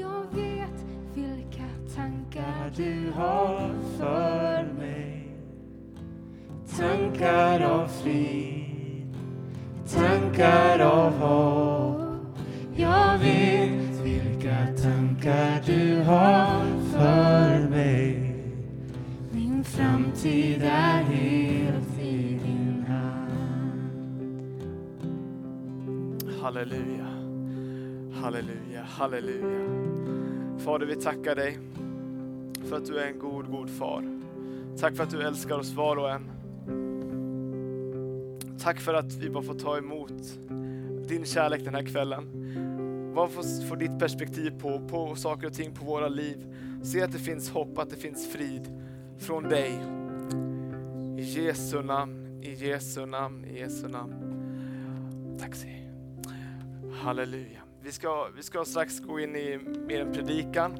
Jag vet vilka tankar du har för mig. Tankar av frid, tankar av hopp. Jag vet vilka tankar du har för mig. Min framtid är helt i din hand. Halleluja, halleluja, halleluja. Fader, vi tackar dig för att du är en god, god far. Tack för att du älskar oss var och en. Tack för att vi bara får ta emot din kärlek den här kvällen. Bara få, få ditt perspektiv på, på saker och ting, på våra liv. Se att det finns hopp, att det finns frid från dig. I Jesu namn, i Jesu namn, i Jesu namn. Tack så Halleluja. Vi ska, vi ska strax gå in i mer en predikan.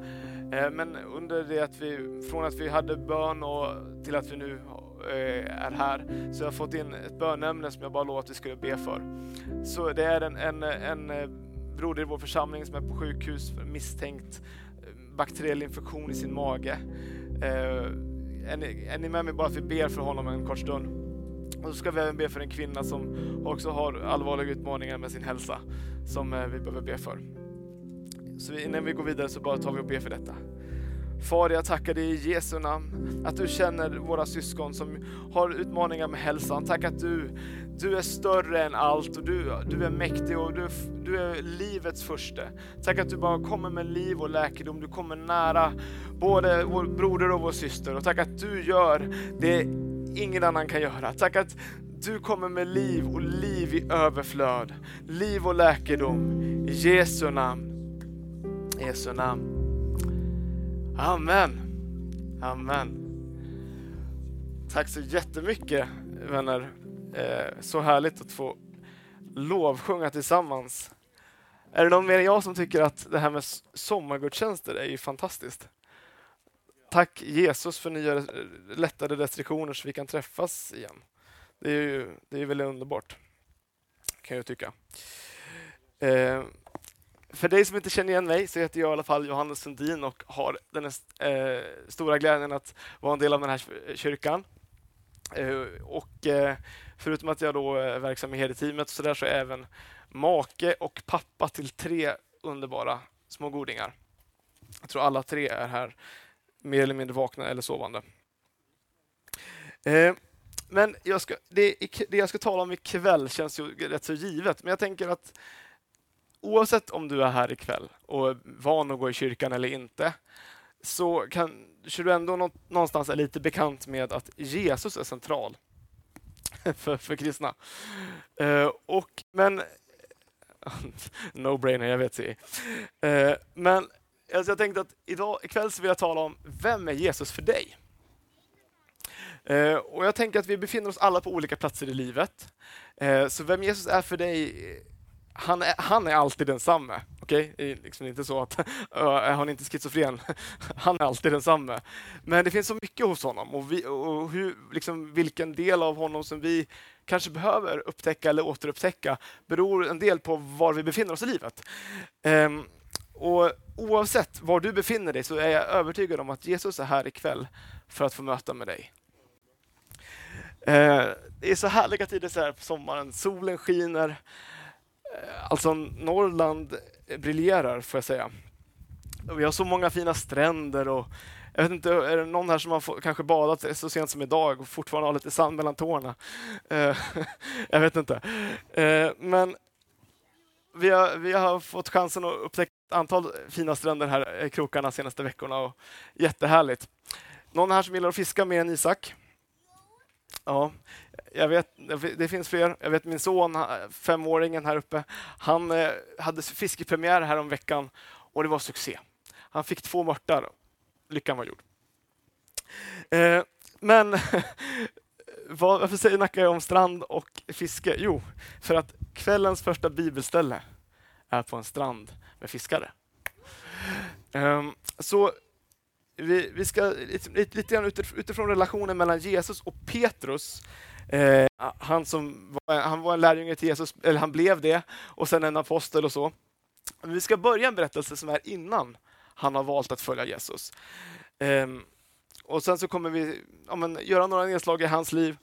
Eh, Men under det att vi, från att vi hade bön och till att vi nu eh, är här, så jag har fått in ett bönämne som jag bara lovade att vi skulle be för. Så det är en, en, en eh, broder i vår församling som är på sjukhus för misstänkt eh, bakteriell infektion i sin mage. Eh, Är ni, är ni med mig bara att vi ber för honom en kort stund? Och så ska vi även be för en kvinna som också har allvarliga utmaningar med sin hälsa som eh, vi behöver be för. Så innan vi går vidare så bara tar vi och ber för detta. Far, jag tackar dig i Jesu namn att du känner våra syskon som har utmaningar med hälsan. Tack att du, du är större än allt och du, du är mäktig och du, du är livets första. Tack att du bara kommer med liv och läkedom. Du kommer nära både vår broder och vår syster och tack att du gör det ingen annan kan göra. Tack att du kommer med liv och liv i överflöd. Liv och läkedom. I Jesu namn. I Jesu namn. Amen. Amen. Tack så jättemycket vänner. Eh, så härligt att få lovsjunga tillsammans. Är det någon mer än jag som tycker att det här med sommargudstjänster är ju fantastiskt? Tack Jesus för nya eh, lättade restriktioner så vi kan träffas igen. Det är ju det är väldigt underbart, kan jag tycka. Eh, för dig som inte känner igen mig så heter jag i alla fall Johannes Sundin och har den eh, stora glädjen att vara en del av den här kyrkan. Eh, och eh, förutom att jag då är verksam i herdeteamet så, där så är jag även make och pappa till tre underbara små godingar. Jag tror alla tre är här mer eller mindre vakna eller sovande. Eh, men jag ska, det, det jag ska tala om ikväll känns ju rätt så givet, men jag tänker att oavsett om du är här ikväll och är van att gå i kyrkan eller inte, så kanske du ändå någonstans är lite bekant med att Jesus är central för, för kristna. Eh, och, men No-brainer, jag vet. Eh, men alltså jag tänkte att idag, ikväll så vill jag tala om vem är Jesus för dig? Eh, och Jag tänker att vi befinner oss alla på olika platser i livet. Eh, så vem Jesus är för dig, han är, han är alltid densamme. Okej? Det är liksom inte så att han är han inte schizofren, han är alltid densamme. Men det finns så mycket hos honom och, vi, och hur, liksom, vilken del av honom som vi kanske behöver upptäcka eller återupptäcka beror en del på var vi befinner oss i livet. Eh, och Oavsett var du befinner dig så är jag övertygad om att Jesus är här ikväll för att få möta med dig. Eh, det är så härliga tider så här på sommaren. Solen skiner. Eh, alltså Norrland briljerar får jag säga. Vi har så många fina stränder och jag vet inte, är det någon här som har kanske badat så sent som idag och fortfarande har lite sand mellan tårna? Eh, jag vet inte. Men vi har, vi har fått chansen att upptäcka antal fina stränder här i krokarna de senaste veckorna och jättehärligt. Någon här som gillar att fiska mer än Isak? Ja, jag vet, det finns fler. Jag vet min son, femåringen här uppe, han eh, hade fiskepremiär här om veckan och det var succé. Han fick två mörtar. Lyckan var gjord. Eh, men varför säger snackar jag om strand och fiske? Jo, för att kvällens första bibelställe är på en strand med fiskare. Ehm, så vi, vi ska lite, lite, grann utifrån relationen mellan Jesus och Petrus. Eh, han, som var, han var en lärjunge till Jesus, eller han blev det, och sen en apostel och så. Vi ska börja en berättelse som är innan han har valt att följa Jesus. Eh, och sen så kommer vi ja, men, göra några nedslag i hans liv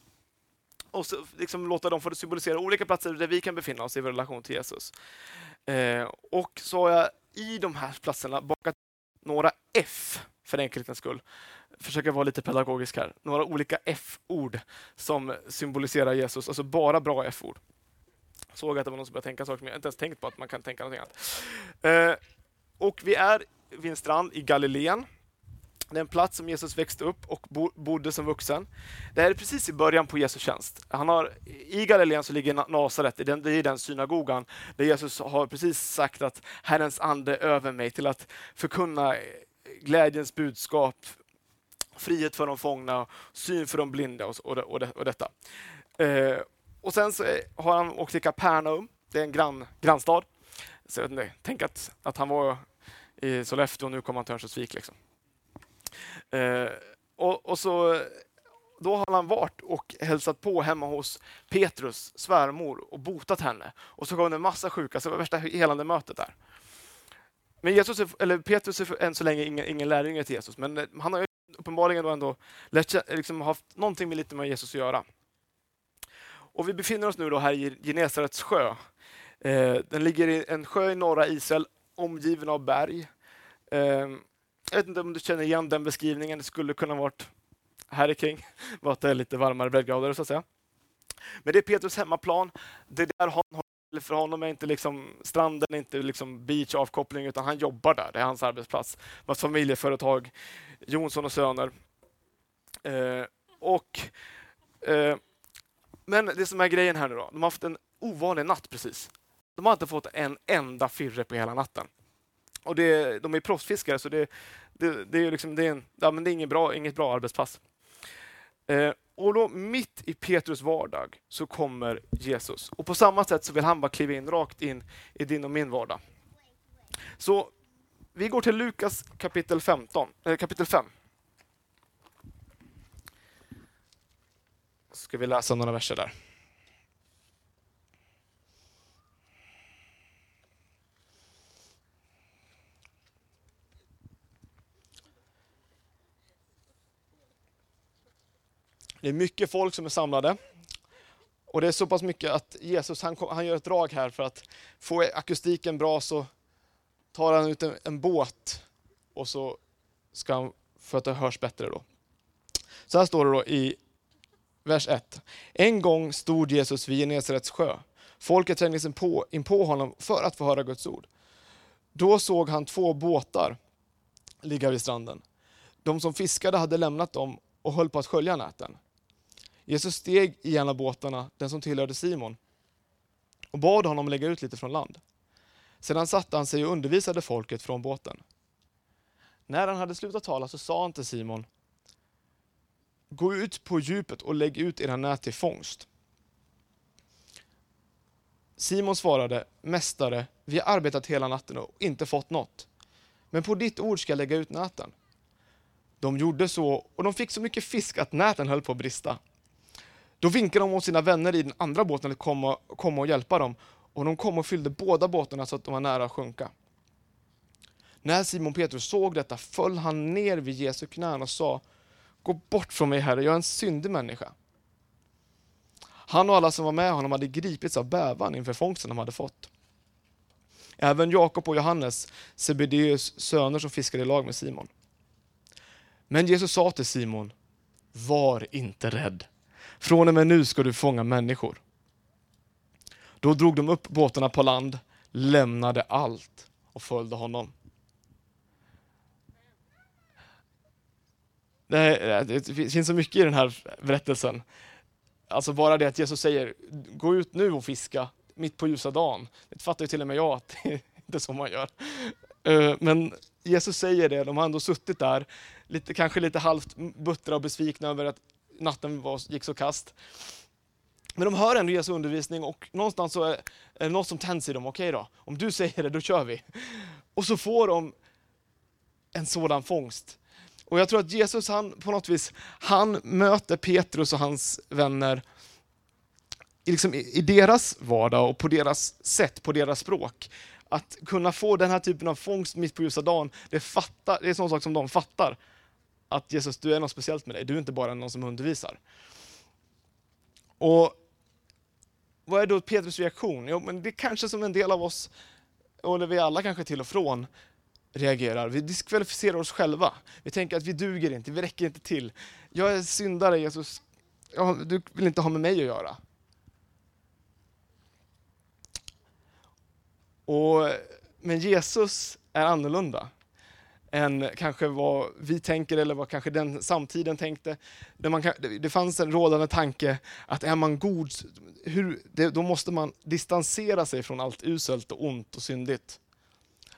och så, liksom, låta dem få symbolisera olika platser där vi kan befinna oss i vår relation till Jesus. Eh, och så har jag i de här platserna bakat några F för enkelhetens skull. Försöker vara lite pedagogisk här. Några olika F-ord som symboliserar Jesus, alltså bara bra F-ord. Såg att det var någon som började tänka saker, men jag har inte ens tänkt på att man kan tänka någonting annat. Eh, och vi är vid en strand i Galileen. Det är en plats som Jesus växte upp och bodde som vuxen. Det här är precis i början på Jesu tjänst. Han har, I Galileen så ligger Nasaret, det är den synagogan där Jesus har precis sagt att Herrens ande över mig till att förkunna glädjens budskap, frihet för de fångna, syn för de blinda och, och, och, och detta. Eh, och sen så har han åkt till Kapernaum, det är en grann, grannstad. Så jag vet inte, tänk att, att han var i Sollefteå och nu kommer han till Örnsköldsvik. Liksom. Eh, och, och, så, då har han varit och hälsat på hemma hos Petrus svärmor och botat henne. Och så kom det en massa sjuka, så det var värsta helande mötet där. Men Jesus är, eller Petrus är än så länge ingen, ingen lärjunge till Jesus, men eh, han har uppenbarligen då ändå lärt, liksom, haft någonting med lite med Jesus att göra. Och vi befinner oss nu då här i Genesarets sjö. Eh, den ligger i en sjö i norra Israel, omgiven av berg. Eh, jag vet inte om du känner igen den beskrivningen. Det skulle kunna varit här kring, bara att det är lite varmare breddgrader så att säga. Men det är Petrus hemmaplan. Det är där han för honom är inte liksom, stranden inte liksom beach avkoppling utan han jobbar där. Det är hans arbetsplats. Hans familjeföretag, Jonsson och Söner. Eh, och eh, men det som är grejen här nu då, de har haft en ovanlig natt precis. De har inte fått en enda firre på hela natten. Och det, de är proffsfiskare så det, det, det är, liksom, det är, en, ja, men det är inget, bra, inget bra arbetspass. Eh, och då mitt i Petrus vardag så kommer Jesus. Och på samma sätt så vill han bara kliva in rakt in i din och min vardag. Så vi går till Lukas kapitel, 15, äh, eh, kapitel 5. ska vi läsa några verser där. Det är mycket folk som är samlade. Och det är så pass mycket att Jesus han, han gör ett drag här för att få akustiken bra så tar han ut en, en båt och så ska han, för att det hörs bättre då. Så här står det då i vers 1. En gång stod Jesus vid Genesarets sjö. Folket trängde sig på, in på honom för att få höra Guds ord. Då såg han två båtar ligga vid stranden. De som fiskade hade lämnat dem och höll på att skölja näten. Jesus steg i en av båtarna, den som tillhörde Simon, och bad honom lägga ut lite från land. Sedan satte han sig och undervisade folket från båten. När han hade slutat tala så sa han till Simon, Gå ut på djupet och lägg ut era nät till fångst. Simon svarade, Mästare, vi har arbetat hela natten och inte fått något. Men på ditt ord ska jag lägga ut näten. De gjorde så och de fick så mycket fisk att näten höll på att brista. Då vinkade de åt sina vänner i den andra båten att komma, komma och hjälpa dem och de kom och fyllde båda båtarna så att de var nära att sjunka. När Simon Petrus såg detta föll han ner vid Jesu knän och sa Gå bort från mig Herre, jag är en syndig människa. Han och alla som var med honom hade gripits av bävan inför fångsten de hade fått. Även Jakob och Johannes, Sebedeus söner som fiskade i lag med Simon. Men Jesus sa till Simon, var inte rädd. Från och med nu ska du fånga människor. Då drog de upp båtarna på land, lämnade allt och följde honom. Det, det finns så mycket i den här berättelsen. Alltså bara det att Jesus säger, gå ut nu och fiska mitt på ljusa dagen. Det fattar ju till och med jag att det är inte så man gör. Eh, men Jesus säger det, de har ändå suttit där, lite, kanske lite halvt buttra och besvikna över att natten var, gick så kast. Men de hör ändå Jesu undervisning och någonstans så är det något som tänds i dem. Okej då, om du säger det, då kör vi. Och så får de en sådan fångst. Och jag tror att Jesus, han på något vis, han möter Petrus och hans vänner liksom i, i deras vardag och på deras sätt, på deras språk. att kunna få den här typen av fångst mitt på ljusa dagen, det, fattar, det är en sån sak som de fattar. Att Jesus, du är något speciellt med dig, du är inte bara någon som undervisar. Och vad är då Petrus reaktion? Jo, men det är kanske som en del av oss, eller vi alla kanske till och från, reagerar. Vi diskvalificerar oss själva. Vi tänker att vi duger inte, vi räcker inte till. Jag är syndare Jesus, ja, du vill inte ha med mig att göra. Och, men Jesus är annorlunda än kanske vad vi tänker eller vad kanske den samtiden tänkte. Det, man, det fanns en rådande tanke att är man god, hur, det, då måste man distansera sig från allt uselt och ont och syndigt.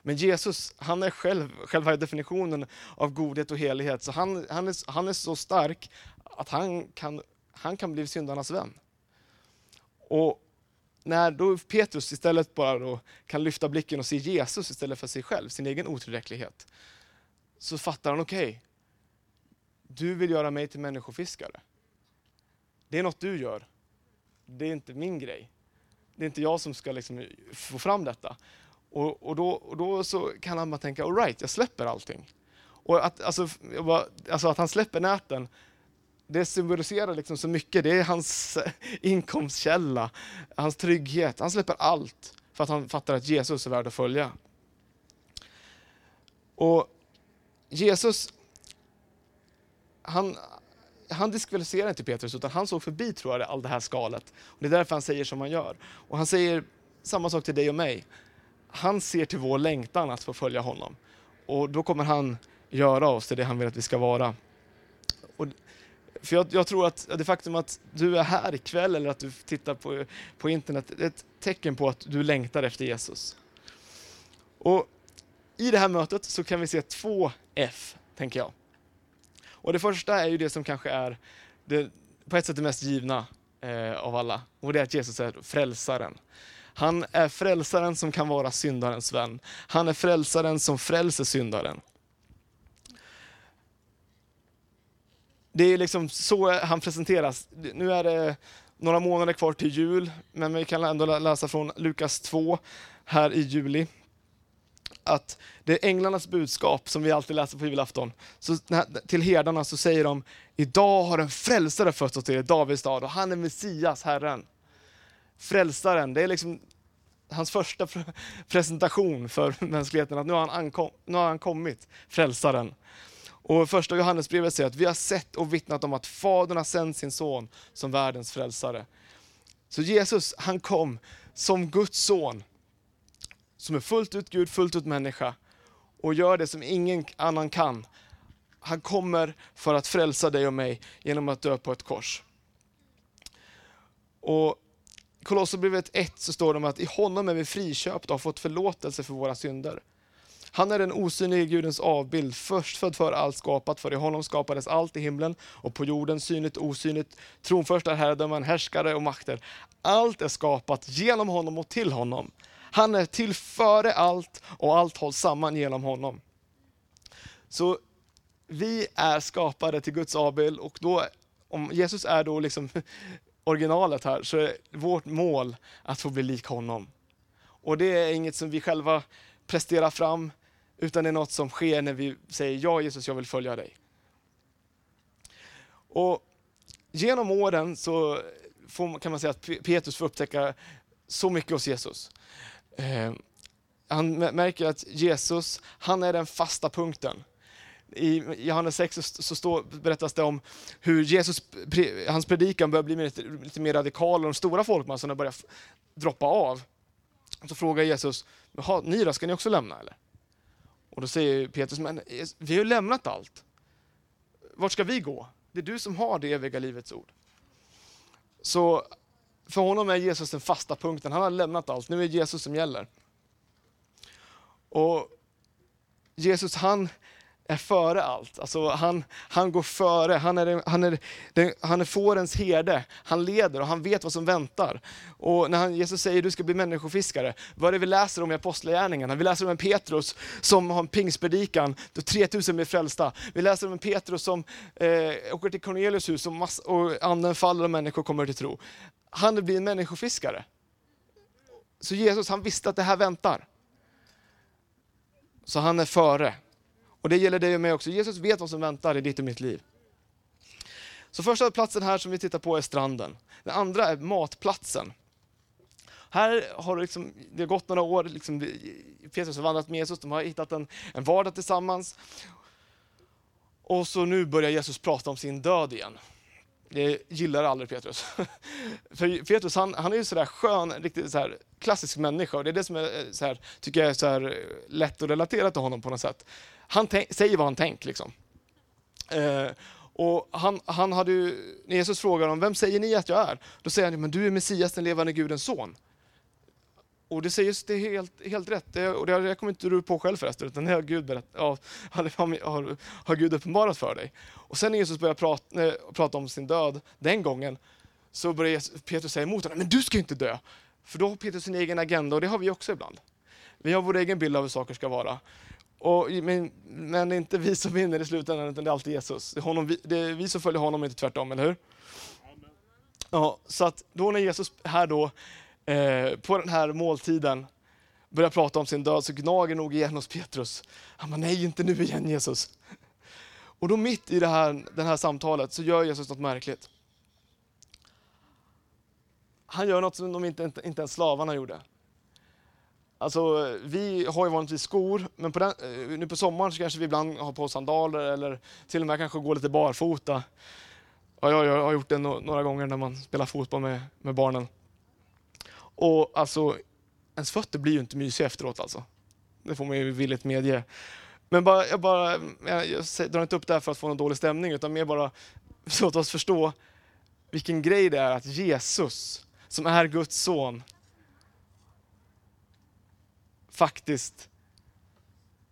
Men Jesus, han är själv själva definitionen av godhet och helighet, så han, han, är, han är så stark att han kan, han kan bli syndarnas vän. Och när då Petrus istället bara då kan lyfta blicken och se Jesus istället för sig själv, sin egen otillräcklighet, så fattar han, okej, okay, du vill göra mig till människofiskare. Det är något du gör. Det är inte min grej. Det är inte jag som ska liksom få fram detta. Och, och, då, och då så kan han bara tänka, alright, jag släpper allting. Och att, alltså, bara, alltså att han släpper näten, det symboliserar liksom så mycket. Det är hans inkomstkälla, hans trygghet. Han släpper allt för att han fattar att Jesus är värd att följa. Och Jesus, han, han diskvalificerar inte Petrus, utan han såg förbi tror jag, allt det här skalet. Och det är därför han säger som han gör. Och han säger samma sak till dig och mig. Han ser till vår längtan att få följa honom. Och då kommer han göra oss till det han vill att vi ska vara. Och, för jag, jag, tror att det faktum att du är här ikväll eller att du tittar på, på internet, är ett tecken på att du längtar efter Jesus. Och i det här mötet så kan vi se två F, tänker jag. Och det första är ju det som kanske är det, på ett sätt det mest givna eh, av alla. Och det är att Jesus är frälsaren. Han är frälsaren som kan vara syndarens vän. Han är frälsaren som frälser syndaren. Det är liksom så han presenteras. Nu är det några månader kvar till jul, men vi kan ändå läsa från Lukas 2 här i juli att det är änglarnas budskap som vi alltid läser på julafton. Så till herdarna så säger de, idag har en frälsare fötts åt er, Davids stad, och han är Messias, Herren. Frälsaren, det är liksom hans första presentation för mänskligheten, att nu har han, ankom, nu har han kommit, frälsaren. Och första Johannesbrevet säger att vi har sett och vittnat om att Fadern har sänt sin son som världens frälsare. Så Jesus, han kom som Guds son som är fullt ut Gud, fullt ut människa och gör det som ingen annan kan. Han kommer för att frälsa dig och mig genom att dö på ett kors. Och Kolosserbrevet 1 så står det om att i honom är vi friköpta och har fått förlåtelse för våra synder. Han är den osynlige Gudens avbild, förstfödd för allt skapat, för i honom skapades allt i himlen och på jorden, synligt och osynligt, tronförstar, herradömen, härskare och makter. Allt är skapat genom honom och till honom. Han är till före allt och allt hålls samman genom honom. Så vi är skapade till Guds avbild och då, om Jesus är då liksom originalet här, så är vårt mål att få bli lik honom. Och det är inget som vi själva presterar fram, utan det är något som sker när vi säger ja Jesus, jag vill följa dig. Och genom åren så får, kan man säga att Petrus får upptäcka så mycket hos Jesus. Eh, han märker att Jesus, han är den fasta punkten. I Johannes 6 så, står, berättas det om hur Jesus, hans predikan börjar bli lite, lite mer radikal och de stora folkmassorna börjar droppa av. Så frågar Jesus, ni då, ska ni också lämna eller? Och då säger Petrus, men vi har ju lämnat allt. Vart ska vi gå? Det är du som har det eviga livets ord. Så för honom är Jesus den fasta punkten. Han har lämnat allt. Nu är det Jesus som gäller. Och Jesus han är före allt. Alltså han, han går före, han är, han, är, han är fårens herde. Han leder och han vet vad som väntar. Och när han, Jesus säger du ska bli människofiskare, vad är det vi läser om i Apostlagärningarna? Vi läser om en Petrus som har en pingspredikan, då 3000 blir frälsta. Vi läser om en Petrus som eh, åker till Cornelius hus och, mass, och anden faller och människor kommer till tro. Han blir en människofiskare. Så Jesus han visste att det här väntar. Så han är före. Och det gäller dig och mig också. Jesus vet vad som väntar i ditt och mitt liv. Så första platsen här som vi tittar på är stranden. Den andra är matplatsen. Här har det, liksom, det har gått några år, liksom, Petrus har vandrat med Jesus, de har hittat en, en vardag tillsammans. Och så nu börjar Jesus prata om sin död igen. Det gillar aldrig Petrus. För Petrus han, han är ju sådär skön, riktigt så klassisk människa och det är det som är, eh, så här, tycker jag är så här, eh, lätt att relatera till honom på något sätt. Han säger vad han tänker liksom. Eh, och han, han hade ju, när Jesus frågar dem, vem säger ni att jag är? Då säger han, men du är Messias, den levande Gudens son. Och det sägs, det är helt, helt rätt, det, och det, det kommer inte du på själv förresten, utan det har Gud, berätt, ja, har, har, Gud uppenbarat för dig. Och sen när Jesus börjar prata, äh, prata om sin död, den gången, så börjar Petrus säga emot honom, men du ska ju inte dö. För då har Petrus sin egen agenda, och det har vi också ibland. Vi har vår egen bild av hur saker ska vara. Och, men, men det är inte vi som vinner i slutändan, utan det är alltid Jesus. Det är, honom, det är vi som följer honom, inte tvärtom, eller hur? Ja, så att då när Jesus här då eh, på den här måltiden börjar prata om sin död så gnager nog igen hos Petrus. Han bara, nej inte nu igen Jesus. Och då mitt i det här, det här samtalet så gör Jesus något märkligt. Han gör något som de inte, inte, inte ens slavarna gjorde. Alltså, vi har ju vanligtvis skor, men på den, eh, nu på sommaren så kanske vi ibland har på sandaler eller till och med kanske går lite barfota. Ja, jag, jag har gjort det några gånger när man spelar fotboll med, med barnen. Och alltså, ens fötter blir ju inte mysiga efteråt alltså. Det får man ju villigt medge. Men bara, jag, bara, jag drar inte upp det här för att få någon dålig stämning, utan mer bara så att oss förstå vilken grej det är att Jesus, som är Guds son, faktiskt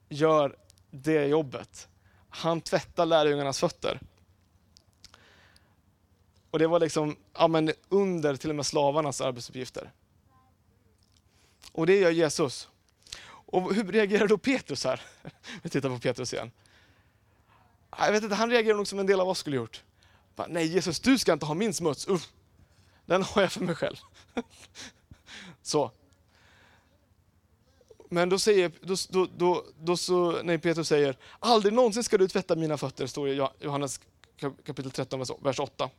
gör det jobbet. Han tvättar lärjungarnas fötter. Och det var liksom ja, men under till och med slavarnas arbetsuppgifter. Och det gör Jesus. Och hur reagerar då Petrus här? Vi tittar på Petrus igen. Ah, jag vet inte, han reagerar nog som en del av oss skulle gjort. Nej Jesus, du ska inte ha min smuts. Uff. Den har jag för mig själv. Så. Men då säger, då, då, då, då så, när Petrus säger, aldrig någonsin ska du tvätta mina fötter, står i Johannes kapitel 13, vers 8.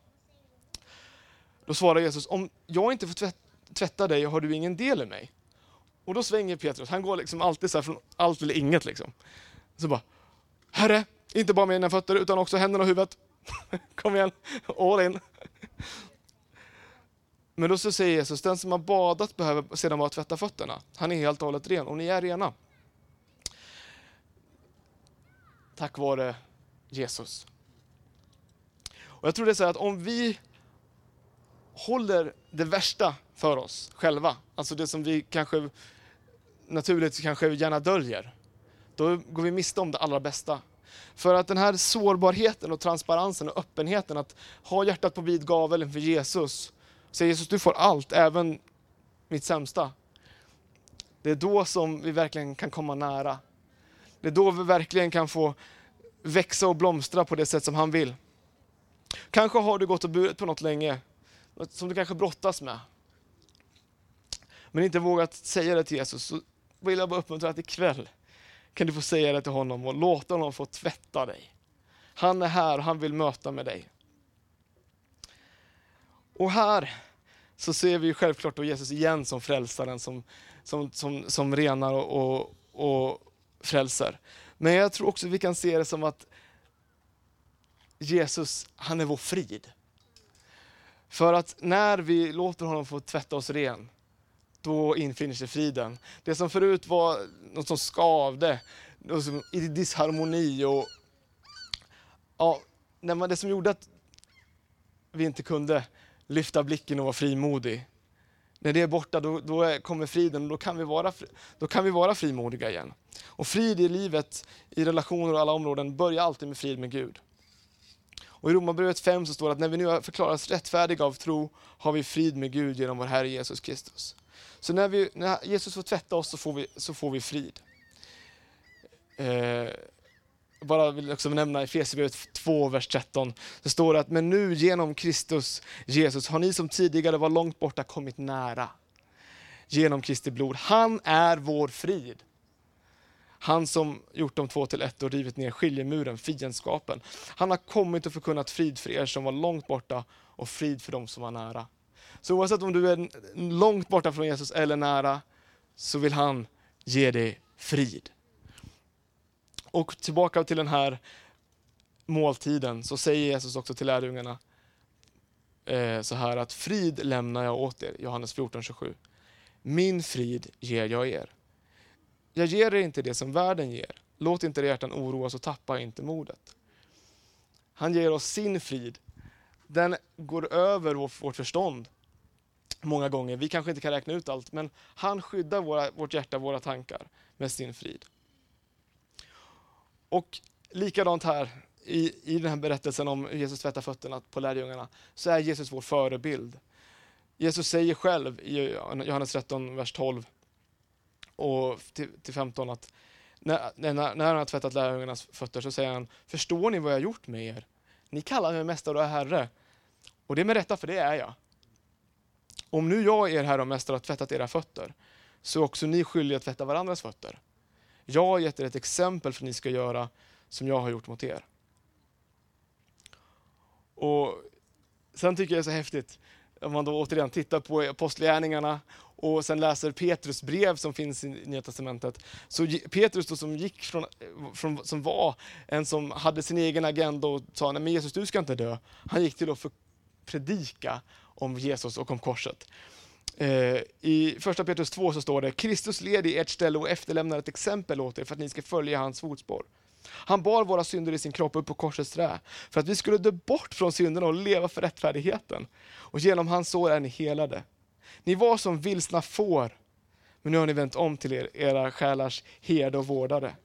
Då svarar Jesus, om jag inte får tvätta dig har du ingen del i mig. Och då svänger Petrus, han går liksom alltid så från allt eller inget. Liksom. Så bara, Herre, inte bara med mina fötter utan också händerna och huvudet. Kom igen, all in. Men då så säger Jesus, den som har badat behöver sedan bara tvätta fötterna. Han är helt och hållet ren och ni är rena. Tack vare Jesus. Och Jag tror det är så att om vi håller det värsta för oss själva, alltså det som vi kanske naturligt kanske gärna döljer, då går vi miste om det allra bästa. För att den här sårbarheten och transparensen och öppenheten, att ha hjärtat på vid gavel inför Jesus, säga Jesus du får allt, även mitt sämsta. Det är då som vi verkligen kan komma nära. Det är då vi verkligen kan få växa och blomstra på det sätt som han vill. Kanske har du gått och burit på något länge, som du kanske brottas med. Men inte vågat säga det till Jesus. Vill jag bara uppmuntra att ikväll kan du få säga det till honom och låta honom få tvätta dig. Han är här och han vill möta med dig. Och här så ser vi självklart då Jesus igen som frälsaren, som, som, som, som renar och, och, och frälser. Men jag tror också vi kan se det som att Jesus, han är vår frid. För att när vi låter honom få tvätta oss ren, då infinner sig friden. Det som förut var något som skavde, något som, i disharmoni och ja, när man, det som gjorde att vi inte kunde lyfta blicken och vara frimodig. När det är borta, då, då kommer friden och då kan, vi vara, då kan vi vara frimodiga igen. Och frid i livet, i relationer och alla områden, börjar alltid med frid med Gud. Och I Romarbrevet 5 så står det att när vi nu har förklarats rättfärdiga av tro har vi frid med Gud genom vår Herre Jesus Kristus. Så när, vi, när Jesus får tvätta oss så får vi, så får vi frid. Eh, bara vill också nämna i Efesierbrevet 2, vers 13. så står det att, men nu genom Kristus Jesus har ni som tidigare var långt borta kommit nära. Genom Kristi blod. Han är vår frid. Han som gjort de två till ett och rivit ner skiljemuren, fiendskapen. Han har kommit och förkunnat frid för er som var långt borta och frid för dem som var nära. Så oavsett om du är långt borta från Jesus eller nära, så vill han ge dig frid. Och tillbaka till den här måltiden så säger Jesus också till lärjungarna eh, så här att frid lämnar jag åt er, Johannes 14.27. Min frid ger jag er. Jag ger er inte det som världen ger. Låt inte era hjärtan oroas och tappa inte modet. Han ger oss sin frid. Den går över vårt förstånd många gånger. Vi kanske inte kan räkna ut allt, men han skyddar våra, vårt hjärta, våra tankar med sin frid. Och likadant här i, i den här berättelsen om hur Jesus tvättar fötterna på lärjungarna, så är Jesus vår förebild. Jesus säger själv i Johannes 13, vers 12 och till, till 15 att när, när, när han har tvättat lärjungarnas fötter så säger han, förstår ni vad jag har gjort med er? Ni kallar mig mästare och herre. Och det är med rätta, för det är jag. Om nu jag, er herre och mästare, har tvättat era fötter, så är också ni skyldiga att tvätta varandras fötter. Jag har gett er ett exempel för att ni ska göra som jag har gjort mot er. Och Sen tycker jag det är så häftigt, om man då återigen tittar på apostlagärningarna och sen läser Petrus brev som finns i Nya Testamentet. Så Petrus då som gick från, från, som var en som hade sin egen agenda och sa, nej men Jesus du ska inte dö. Han gick till att predika om Jesus och om korset. Eh, I första Petrus 2 så står det, Kristus led i ert ställe och efterlämnar ett exempel åt er för att ni ska följa hans fotspår. Han bar våra synder i sin kropp upp på korsets trä, för att vi skulle dö bort från synderna och leva för rättfärdigheten. Och genom hans sår är ni helade. Ni var som vilsna får, men nu har ni vänt om till er, era själars herde och vårdare.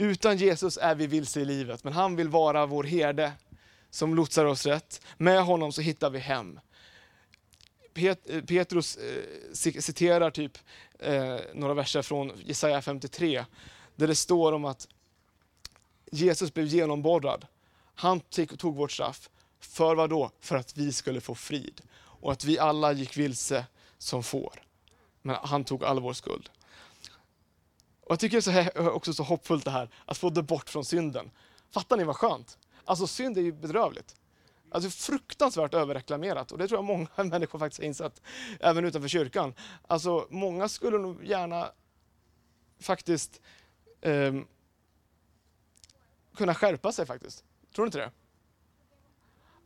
Utan Jesus är vi vilse i livet, men han vill vara vår herde som lotsar oss rätt. Med honom så hittar vi hem. Pet, eh, Petrus eh, citerar typ eh, några verser från Jesaja 53, där det står om att Jesus blev genomborrad. Han tog vårt straff. För vad då? För att vi skulle få frid. Och att vi alla gick vilse som får. Men han tog all vår skuld. Och Jag tycker det är så eh, också så hoppfullt det här, att få det bort från synden. Fattar ni vad skönt? Alltså synd är ju bedrövligt. Alltså fruktansvärt överreklamerat och det tror jag många människor faktiskt har insett, även utanför kyrkan. Alltså många skulle nog gärna faktiskt eh, kunna skärpa sig faktiskt. Tror du inte det?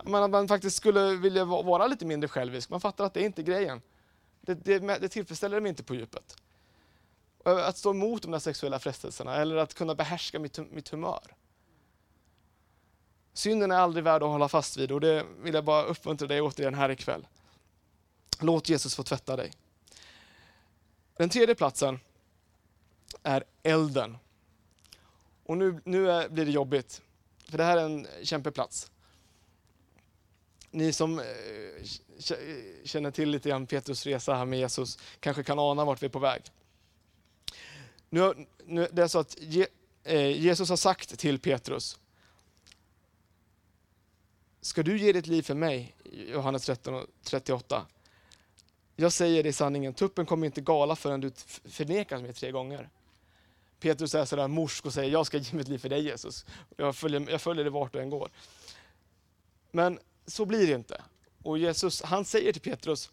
Men att man faktiskt skulle vilja vara lite mindre självisk. Man fattar att det är inte grejen. Det, det, det tillfredsställer mig inte på djupet. Att stå emot de där sexuella frestelserna eller att kunna behärska mitt, mitt humör. Synden är aldrig värd att hålla fast vid och det vill jag bara uppmuntra dig återigen här ikväll. Låt Jesus få tvätta dig. Den tredje platsen är elden. Och nu, nu är, blir det jobbigt, för det här är en kämpeplats. Ni som eh, känner till lite grann Petrus resa här med Jesus kanske kan ana vart vi är på väg. Nu, nu, det är så att Je, eh, Jesus har sagt till Petrus, Ska du ge ditt liv för mig? Johannes 13 38. Jag säger dig sanningen, tuppen kommer inte gala förrän du förnekar mig tre gånger. Petrus är sådär morsk och säger, jag ska ge mitt liv för dig Jesus. Jag följer, jag följer dig vart du än går. Men så blir det inte. Och Jesus, han säger till Petrus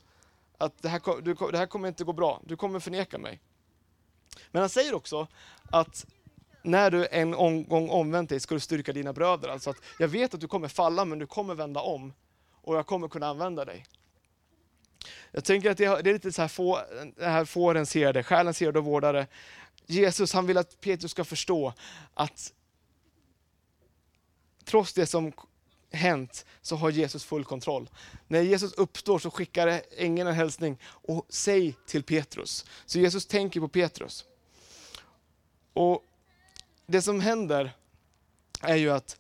att det här, du, det här kommer inte gå bra, du kommer förneka mig. Men han säger också att när du en gång omvänt dig ska du styrka dina bröder. Alltså att jag vet att du kommer falla men du kommer vända om och jag kommer kunna använda dig. Jag tänker att det är lite så här, få, det här fårens herde, själens herde och vårdare. Jesus han vill att Petrus ska förstå att trots det som hänt så har Jesus full kontroll. När Jesus uppstår så skickar ängeln en hälsning och säg till Petrus. Så Jesus tänker på Petrus. Och det som händer är ju att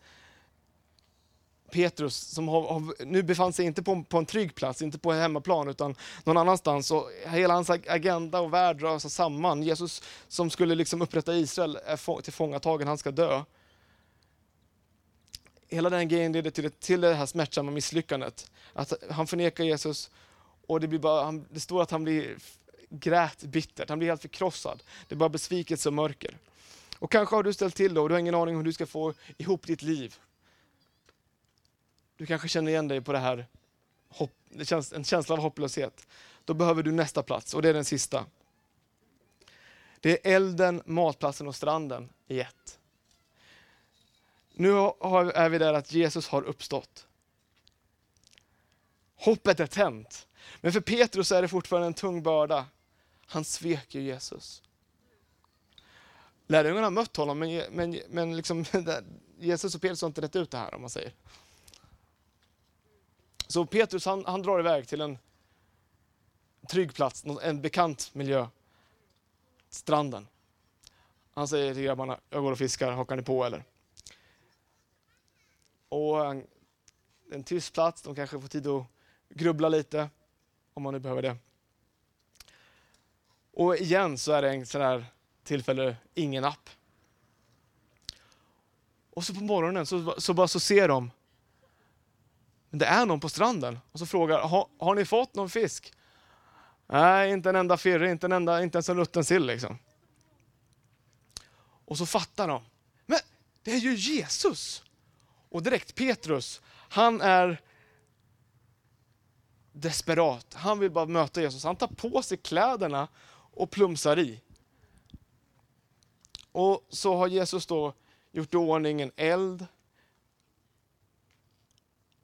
Petrus, som har, har, nu befann sig inte på, på, en trygg plats, inte på hemmaplan, utan någon annanstans. Och hela hans agenda och värld rör sig samman. Jesus som skulle liksom upprätta Israel är tillfångatagen, han ska dö. Hela den grejen leder till, till det här smärtsamma misslyckandet. Att han förnekar Jesus och det, blir bara, det står att han blir grät bittert, han blir helt förkrossad. Det är bara besvikelse och mörker. Och kanske har du ställt till det och du har ingen aning om hur du ska få ihop ditt liv. Du kanske känner igen dig på det här, hopp, det känns, en känsla av hopplöshet. Då behöver du nästa plats och det är den sista. Det är elden, matplatsen och stranden i ett. Nu är vi där att Jesus har uppstått. Hoppet är tänt. Men för Petrus är det fortfarande en tung börda. Han svek ju Jesus. Lärjungarna har mött honom, men, men, men liksom, Jesus och Petrus har inte rätt ut det här om man säger. Så Petrus han, han drar iväg till en trygg plats, en bekant miljö. Stranden. Han säger till grabbarna, jag går och fiskar, hakar ni på eller? Och eh, en tyst plats, de kanske får tid att grubbla lite, om man nu behöver det. Och igen så är det en sån här tillfälle, ingen app. Och så på morgonen så, så bara så ser de, det är någon på stranden. Och så frågar, har, har ni fått någon fisk? Nej, inte en enda firre, inte, en enda, inte ens en rutten sill. Liksom. Och så fattar de, men det är ju Jesus! Och direkt Petrus, han är desperat. Han vill bara möta Jesus. Han tar på sig kläderna och plumsar i. Och så har Jesus då gjort i ordning en eld.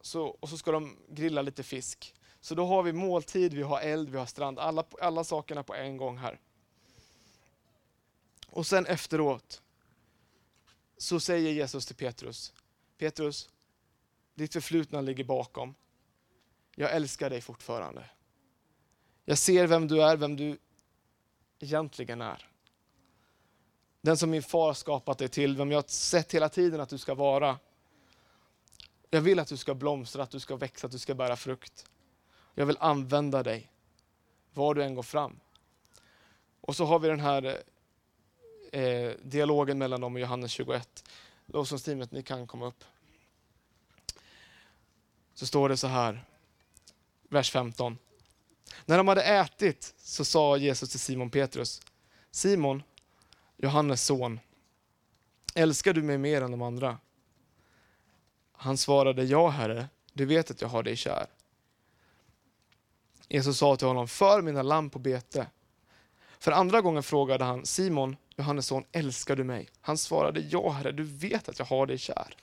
Så, och så ska de grilla lite fisk. Så då har vi måltid, vi har eld, vi har strand. Alla, alla sakerna på en gång här. Och sen efteråt så säger Jesus till Petrus, Petrus, ditt förflutna ligger bakom. Jag älskar dig fortfarande. Jag ser vem du är, vem du egentligen är. Den som min far skapat dig till, vem jag har sett hela tiden att du ska vara. Jag vill att du ska blomstra, att du ska växa, att du ska bära frukt. Jag vill använda dig var du än går fram. Och så har vi den här eh, dialogen mellan dem och Johannes 21. Lovsångsteamet, ni kan komma upp. Så står det så här, vers 15. När de hade ätit så sa Jesus till Simon Petrus, Simon, Johannes son, älskar du mig mer än de andra? Han svarade, ja herre, du vet att jag har dig kär. Jesus sa till honom, för mina lamm på bete. För andra gången frågade han, Simon, Johannes son, älskar du mig? Han svarade, ja herre, du vet att jag har dig kär.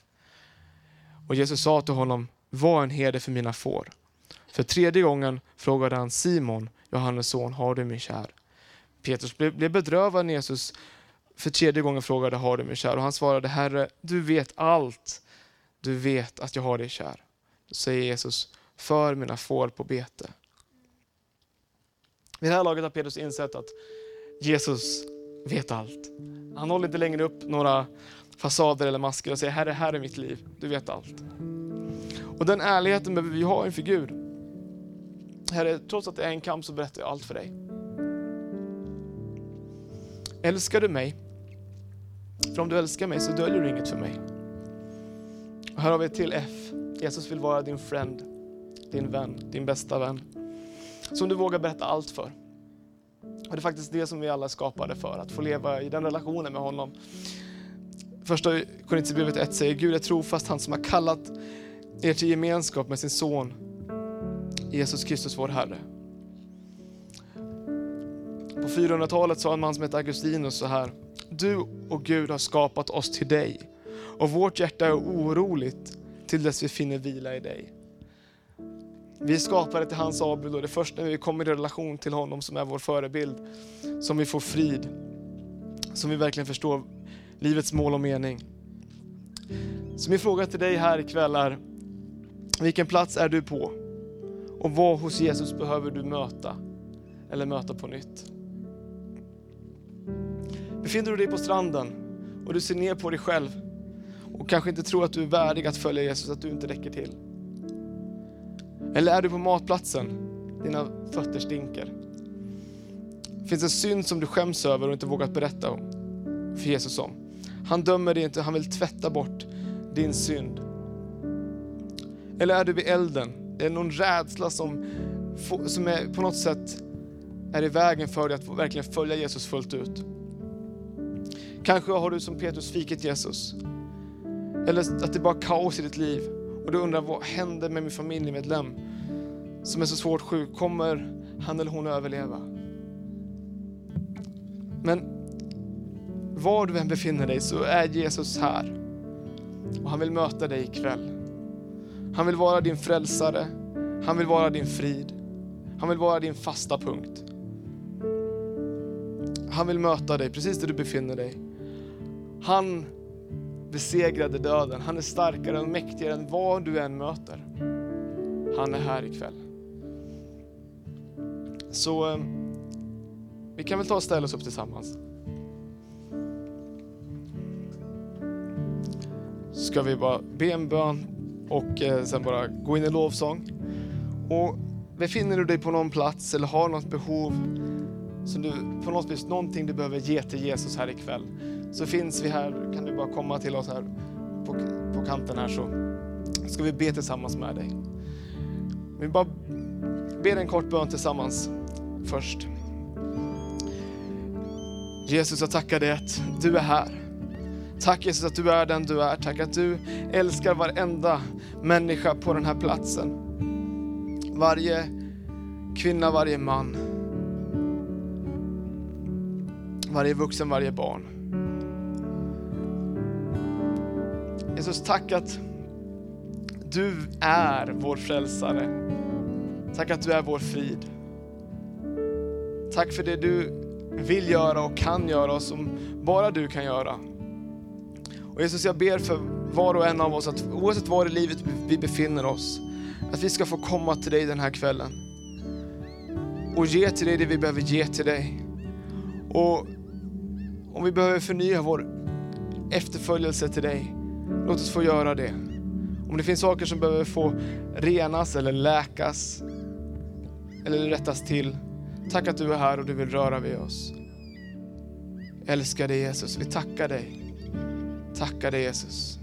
Och Jesus sa till honom, var en herde för mina får. För tredje gången frågade han Simon, Johannes son, har du mig kär? Petrus blev, blev bedrövad när Jesus för tredje gången frågade, har du mig kär? Och han svarade, Herre, du vet allt. Du vet att jag har dig kär. Då säger Jesus, för mina får på bete. Vid det här laget har Petrus insett att Jesus vet allt. Han håller inte längre upp några fasader eller masker och säger, Herre, här är mitt liv. Du vet allt. Och den ärligheten behöver vi ha inför Gud. Herre, trots att det är en kamp så berättar jag allt för dig. Älskar du mig? För om du älskar mig så döljer du inget för mig. Och här har vi ett till F. Jesus vill vara din friend, din vän, din bästa vän. Som du vågar berätta allt för. Och det är faktiskt det som vi alla är skapade för, att få leva i den relationen med honom. Första Korintierbrevet 1 säger Gud är trofast, han som har kallat er till gemenskap med sin son Jesus Kristus vår Herre. På 400-talet sa en man som hette Augustinus så här. Du och Gud har skapat oss till dig och vårt hjärta är oroligt till dess vi finner vila i dig. Vi är skapade till hans avbild och det är först när vi kommer i relation till honom som är vår förebild som vi får frid. Som vi verkligen förstår livets mål och mening. Så min fråga till dig här ikväll är, vilken plats är du på? Och vad hos Jesus behöver du möta? Eller möta på nytt? Befinner du dig på stranden och du ser ner på dig själv och kanske inte tror att du är värdig att följa Jesus, att du inte räcker till? Eller är du på matplatsen, dina fötter stinker? Finns en synd som du skäms över och inte vågat berätta om för Jesus om? Han dömer dig inte, han vill tvätta bort din synd. Eller är du vid elden? Är Det någon rädsla som, som är på något sätt är i vägen för dig att verkligen följa Jesus fullt ut. Kanske har du som Petrus svikit Jesus. Eller att det är bara kaos i ditt liv och du undrar vad händer med min familjemedlem som är så svårt sjuk? Kommer han eller hon överleva? Men var du än befinner dig så är Jesus här och han vill möta dig ikväll. Han vill vara din frälsare, han vill vara din frid, han vill vara din fasta punkt. Han vill möta dig precis där du befinner dig. Han besegrade döden. Han är starkare och mäktigare än vad du än möter. Han är här ikväll. Så eh, vi kan väl ta och ställa oss upp tillsammans. Ska vi bara be en bön och eh, sen bara gå in i lovsång. Och befinner du dig på någon plats eller har något behov, som du, på något vis någonting du behöver ge till Jesus här ikväll, så finns vi här. Kan du bara komma till oss här på, på kanten här så ska vi be tillsammans med dig. Vi bara ber en kort bön tillsammans först. Jesus, jag tackar dig att du är här. Tack Jesus att du är den du är. Tack att du älskar varenda människa på den här platsen. Varje kvinna, varje man. Varje vuxen, varje barn. Jesus, tack att du är vår frälsare. Tack att du är vår frid. Tack för det du vill göra och kan göra och som bara du kan göra. Och Jesus, jag ber för var och en av oss att oavsett var i livet vi befinner oss, att vi ska få komma till dig den här kvällen. Och ge till dig det vi behöver ge till dig. Och om vi behöver förnya vår efterföljelse till dig, låt oss få göra det. Om det finns saker som behöver få renas eller läkas eller rättas till, tack att du är här och du vill röra vid oss. Älskar dig Jesus, vi tackar dig. Tackar dig Jesus.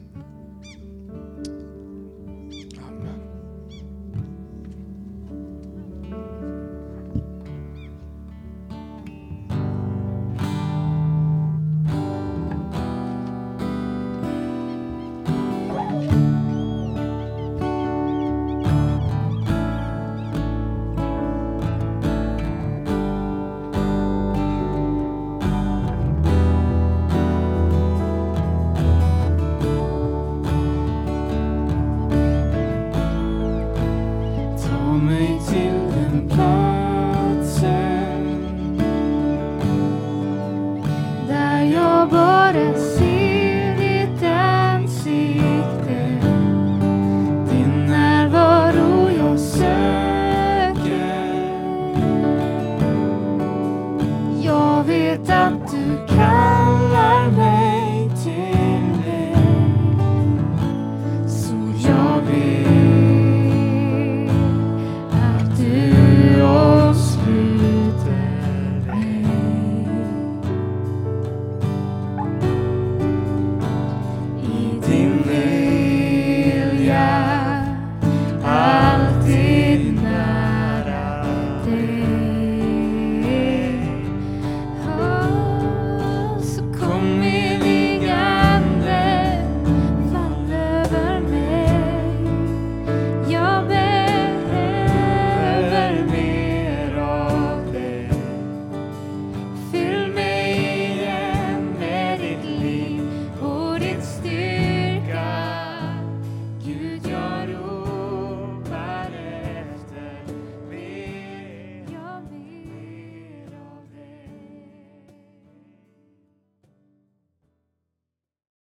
vet att du kallar mig.